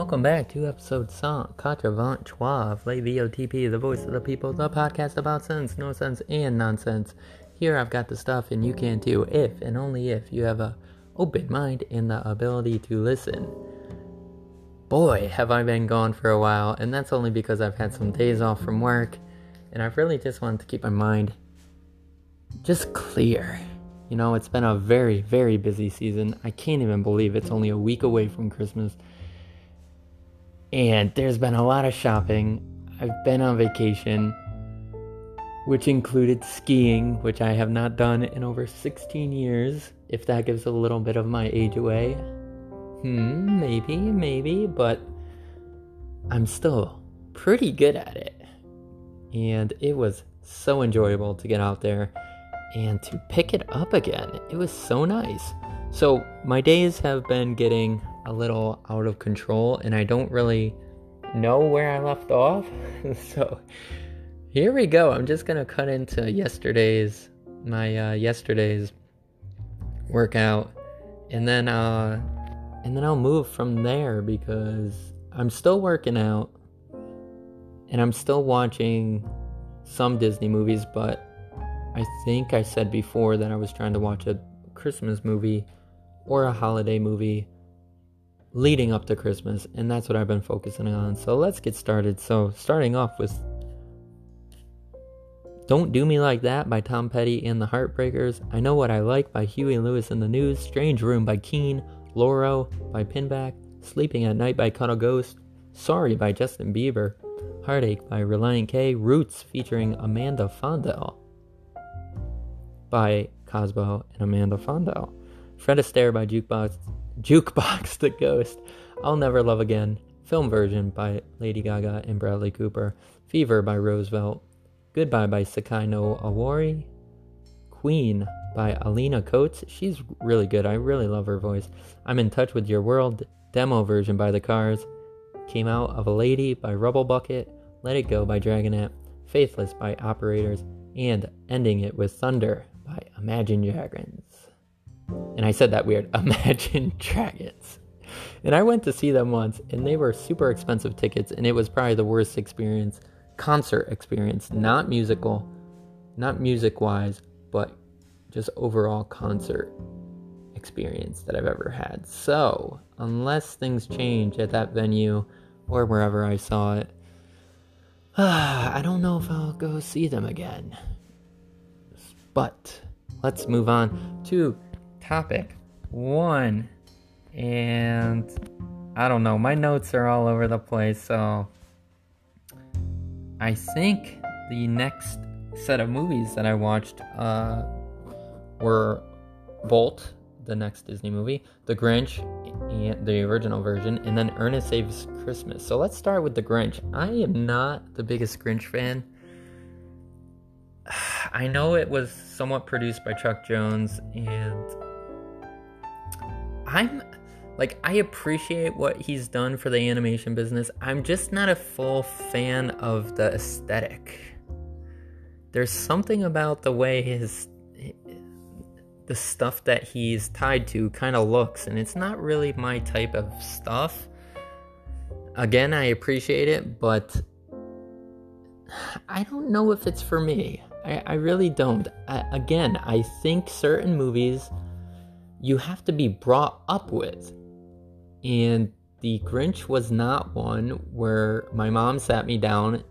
Welcome back to episode 183 of Le VOTP, the voice of the people, the podcast about sense, no sense, and nonsense. Here I've got the stuff, and you can too, if and only if you have a open mind and the ability to listen. Boy, have I been gone for a while, and that's only because I've had some days off from work, and I've really just wanted to keep my mind just clear. You know, it's been a very, very busy season. I can't even believe it's only a week away from Christmas. And there's been a lot of shopping. I've been on vacation, which included skiing, which I have not done in over 16 years, if that gives a little bit of my age away. Hmm, maybe, maybe, but I'm still pretty good at it. And it was so enjoyable to get out there and to pick it up again. It was so nice. So, my days have been getting a little out of control, and I don't really know where I left off. so, here we go. I'm just gonna cut into yesterday's my uh, yesterday's workout, and then uh, and then I'll move from there because I'm still working out, and I'm still watching some Disney movies, but I think I said before that I was trying to watch a Christmas movie or a holiday movie leading up to Christmas, and that's what I've been focusing on. So let's get started. So, starting off with Don't Do Me Like That by Tom Petty and the Heartbreakers, I Know What I Like by Huey Lewis and the News, Strange Room by Keane, Laurel by Pinback, Sleeping at Night by Cuddle Ghost, Sorry by Justin Bieber, Heartache by Relient K, Roots featuring Amanda Fondel by Cosmo and Amanda Fondel. Fred Astaire by Jukebox, Jukebox the Ghost. I'll Never Love Again. Film version by Lady Gaga and Bradley Cooper. Fever by Roosevelt. Goodbye by Sekai no Owari. Queen by Alina Coates. She's really good. I really love her voice. I'm in Touch with Your World. Demo version by The Cars. Came Out of a Lady by Rubblebucket. Let It Go by Dragonette. Faithless by Operators. And Ending It with Thunder by Imagine Dragons. And I said that weird, Imagine Dragons. And I went to see them once, and they were super expensive tickets, and it was probably the worst experience, concert experience, not musical, not music wise, but just overall concert experience that I've ever had. So, unless things change at that venue or wherever I saw it, I don't know if I'll go see them again. But let's move on to topic one. And I don't know, my notes are all over the place, so I think the next set of movies that I watched uh, were Bolt, the next Disney movie, The Grinch, and the original version, and then Ernest Saves Christmas. So let's start with The Grinch. I am not the biggest Grinch fan. I know it was somewhat produced by Chuck Jones, and I'm like, I appreciate what he's done for the animation business. I'm just not a full fan of the aesthetic. There's something about the way his the stuff that he's tied to kind of looks, and it's not really my type of stuff. Again, I appreciate it, but I don't know if it's for me. I, I really don't. I, again, I think certain movies you have to be brought up with. And The Grinch was not one where my mom sat me down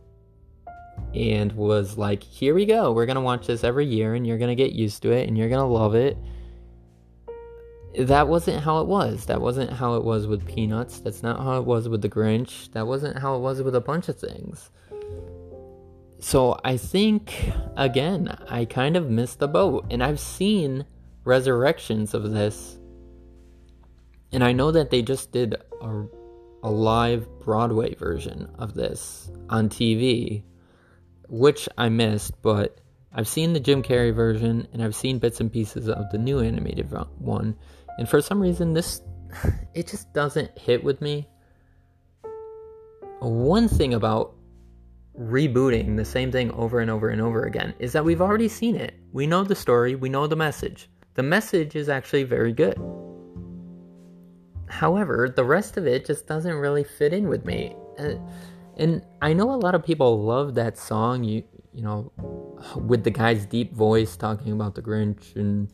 and was like, here we go. We're going to watch this every year and you're going to get used to it and you're going to love it. That wasn't how it was. That wasn't how it was with Peanuts. That's not how it was with The Grinch. That wasn't how it was with a bunch of things. So I think, again, I kind of missed the boat. And I've seen resurrections of this. And I know that they just did a, a live Broadway version of this on TV, which I missed, but I've seen the Jim Carrey version and I've seen bits and pieces of the new animated one. And for some reason, this it just doesn't hit with me. One thing about rebooting the same thing over and over and over again is that we've already seen it. We know the story, we know the message. The message is actually very good. however, the rest of it just doesn't really fit in with me. And I know a lot of people love that song. You you know, with the guy's deep voice talking about the Grinch and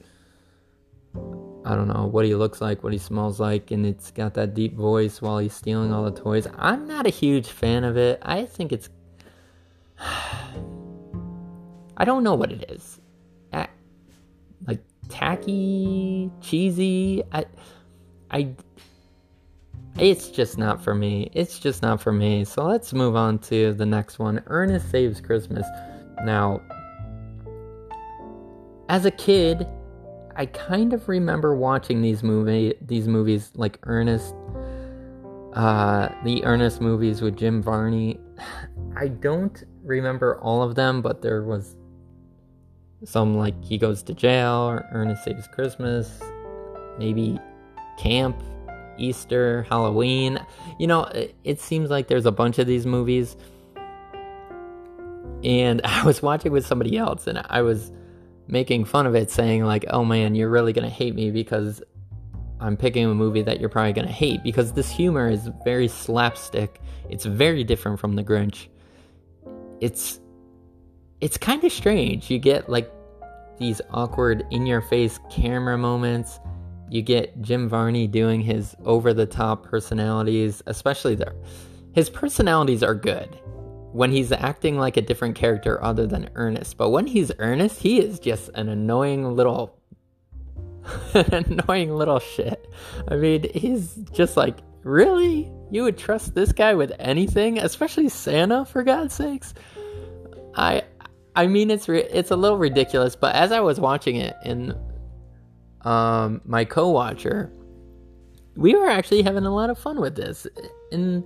I don't know what he looks like, what he smells like, and it's got that deep voice while he's stealing all the toys. I'm not a huge fan of it. I think it's. I don't know what it is. Tacky, cheesy. I, I. It's just not for me. It's just not for me. So let's move on to the next one Ernest Saves Christmas. Now, as a kid, I kind of remember watching these movie these movies like Ernest uh the Ernest movies with Jim Varney. I don't remember all of them, but there was some like he goes to jail or Ernest saves Christmas, maybe camp, Easter, Halloween. You know, it, it seems like there's a bunch of these movies. And I was watching with somebody else and I was making fun of it, saying, like, oh man, you're really gonna hate me because I'm picking a movie that you're probably gonna hate because this humor is very slapstick. It's very different from The Grinch. It's it's kind of strange. You get like these awkward in your face camera moments. You get Jim Varney doing his over the top personalities, especially there. His personalities are good when he's acting like a different character other than Ernest. But when he's Ernest, he is just an annoying little annoying little shit. I mean, he's just like, really? You would trust this guy with anything, especially Santa for God's sakes? I I mean it's re- it's a little ridiculous, but as I was watching it and um my co-watcher we were actually having a lot of fun with this. And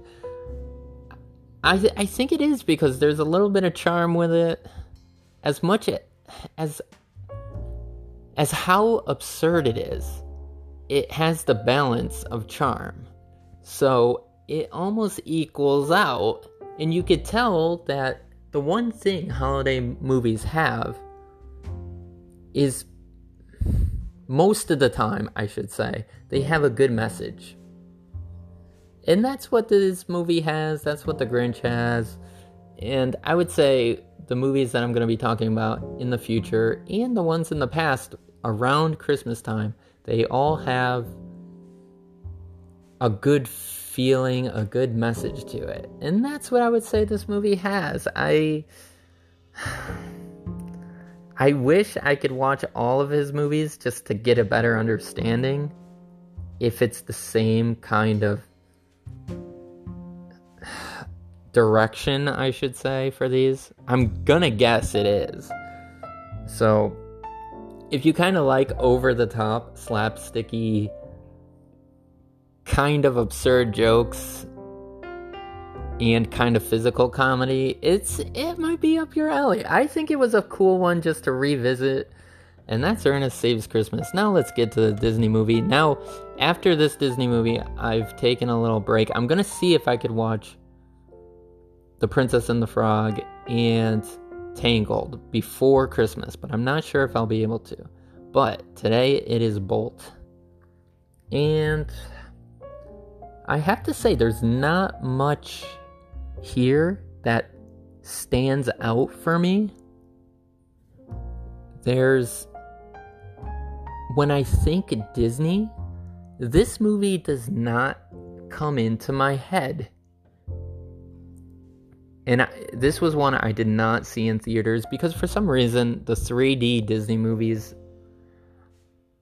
I th- I think it is because there's a little bit of charm with it, as much it, as as how absurd it is. It has the balance of charm, so it almost equals out, and you could tell that the one thing holiday movies have is most of the time, I should say, they have a good message and that's what this movie has, that's what The Grinch has. And I would say the movies that I'm going to be talking about in the future and the ones in the past around Christmas time, they all have a good feeling, a good message to it. And that's what I would say this movie has. I I wish I could watch all of his movies just to get a better understanding if it's the same kind of direction, I should say, for these. I'm gonna guess it is. So, if you kind of like over the top, slapsticky, kind of absurd jokes and kind of physical comedy, it's it might be up your alley. I think it was a cool one just to revisit. And that's Ernest Saves Christmas. Now let's get to the Disney movie. Now, after this Disney movie, I've taken a little break. I'm gonna see if I could watch the Princess and the Frog, and Tangled before Christmas, but I'm not sure if I'll be able to. But today it is Bolt. And I have to say, there's not much here that stands out for me. There's. When I think Disney, this movie does not come into my head. And I, this was one I did not see in theaters because for some reason the 3D Disney movies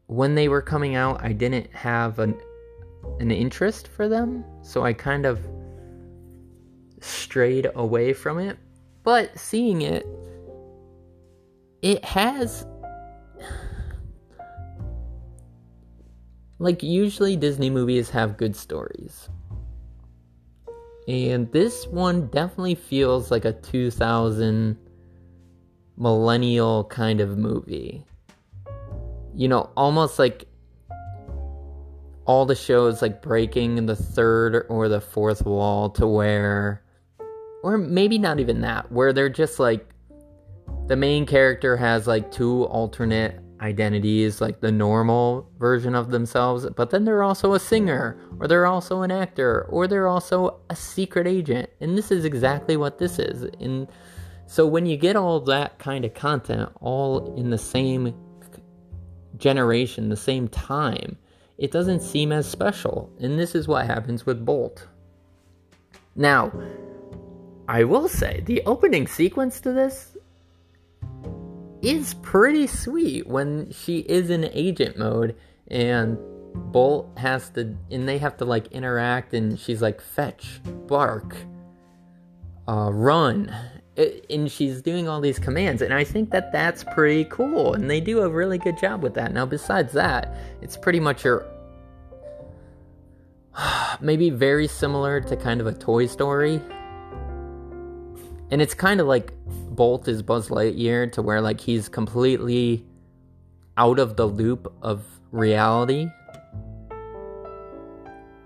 when they were coming out I didn't have an an interest for them, so I kind of strayed away from it. But seeing it it has like usually Disney movies have good stories. And this one definitely feels like a 2000 millennial kind of movie. You know, almost like all the shows like breaking the third or the fourth wall to where, or maybe not even that, where they're just like the main character has like two alternate identities, like the normal version of themselves, but then they're also a singer, or they're also an actor, or they're also a secret agent. And this is exactly what this is. And so when you get all that kind of content all in the same generation, the same time, it doesn't seem as special. And this is what happens with Bolt. Now, I will say the opening sequence to this is pretty sweet when she is in agent mode and Bolt has to and they have to like interact and she's like fetch, bark, uh, run, Uh, and she's doing all these commands and i think that that's pretty cool and they do a really good job with that. Now besides that it's pretty much your maybe very similar to kind of a toy story. And it's kind of like bolt is buzz lightyear to where like he's completely out of the loop of reality.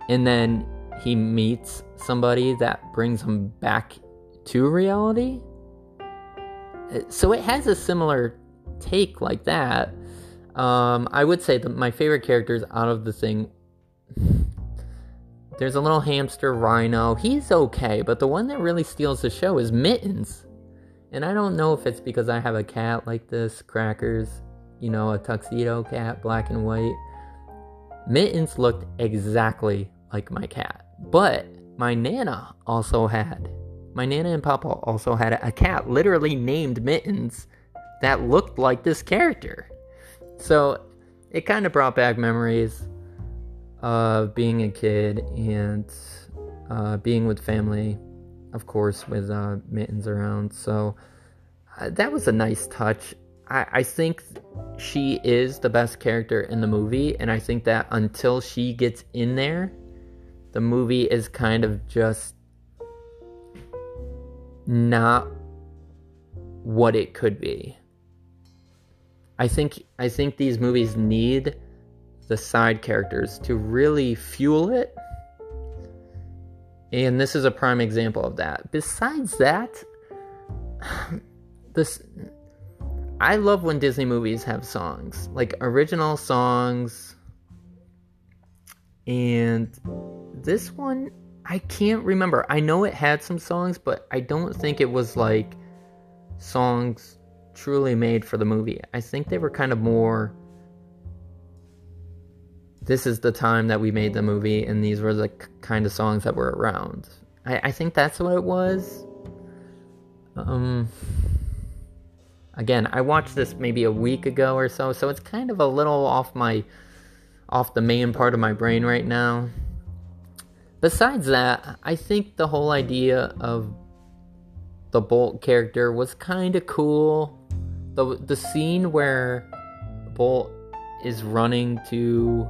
And then he meets somebody that brings him back to reality. So it has a similar take like that. Um, I would say that my favorite characters out of the thing. There's a little hamster rhino. He's okay, but the one that really steals the show is Mittens. And I don't know if it's because I have a cat like this, Crackers, you know, a tuxedo cat, black and white. Mittens looked exactly like my cat. But my Nana also had my Nana and Papa also had a cat literally named Mittens that looked like this character. So it kind of brought back memories of being a kid and uh, being with family, of course, with uh, Mittens around. So uh, that was a nice touch. I, I think she is the best character in the movie, and I think that until she gets in there, the movie is kind of just not what it could be. I think I think these movies need the side characters to really fuel it. And this is a prime example of that. Besides that, this I love when Disney movies have songs, like original songs. And this one I can't remember. I know it had some songs, but I don't think it was like songs truly made for the movie. I think they were kind of more this is the time that we made the movie and these were the kind of songs that were around. I, I think that's what it was. Um again, I watched this maybe a week ago or so, so it's kind of a little off my off the main part of my brain right now besides that, I think the whole idea of the Bolt character was kind of cool. The the scene where Bolt is running to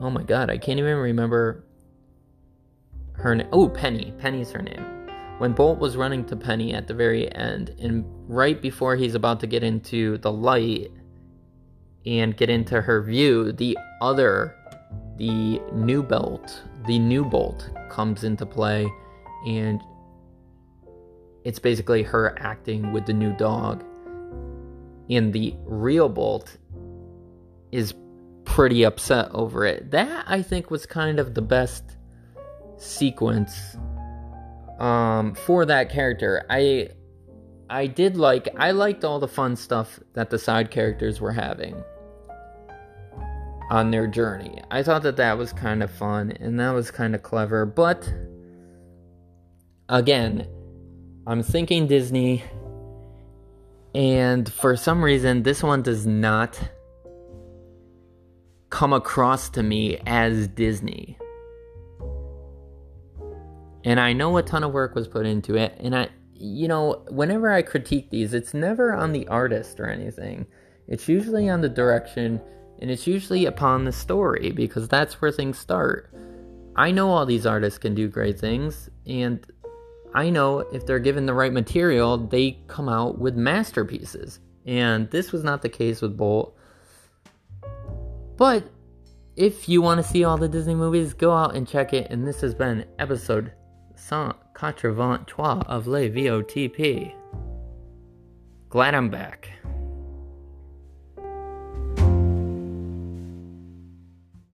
Oh my god, I can't even remember her name. Oh, Penny. Penny's her name. When Bolt was running to Penny at the very end, and right before he's about to get into the light and get into her view, the other, the new Bolt, the new Bolt comes into play, and it's basically her acting with the new dog. And the real Bolt is pretty upset over it. That I think was kind of the best sequence um, for that character. I I did like I liked all the fun stuff that the side characters were having on their journey. I thought that that was kind of fun and that was kind of clever, but again, I'm thinking Disney, and for some reason, this one does not come across to me as Disney. And I know a ton of work was put into it, and I, you know, whenever I critique these, it's never on the artist or anything. It's usually on the direction and it's usually upon the story because that's where things start. I know all these artists can do great things, and I know if they're given the right material, they come out with masterpieces. And this was not the case with Bolt. But if you want to see all the Disney movies, go out and check it. And this has been episode 183 of Les VOTP. Glad I'm back.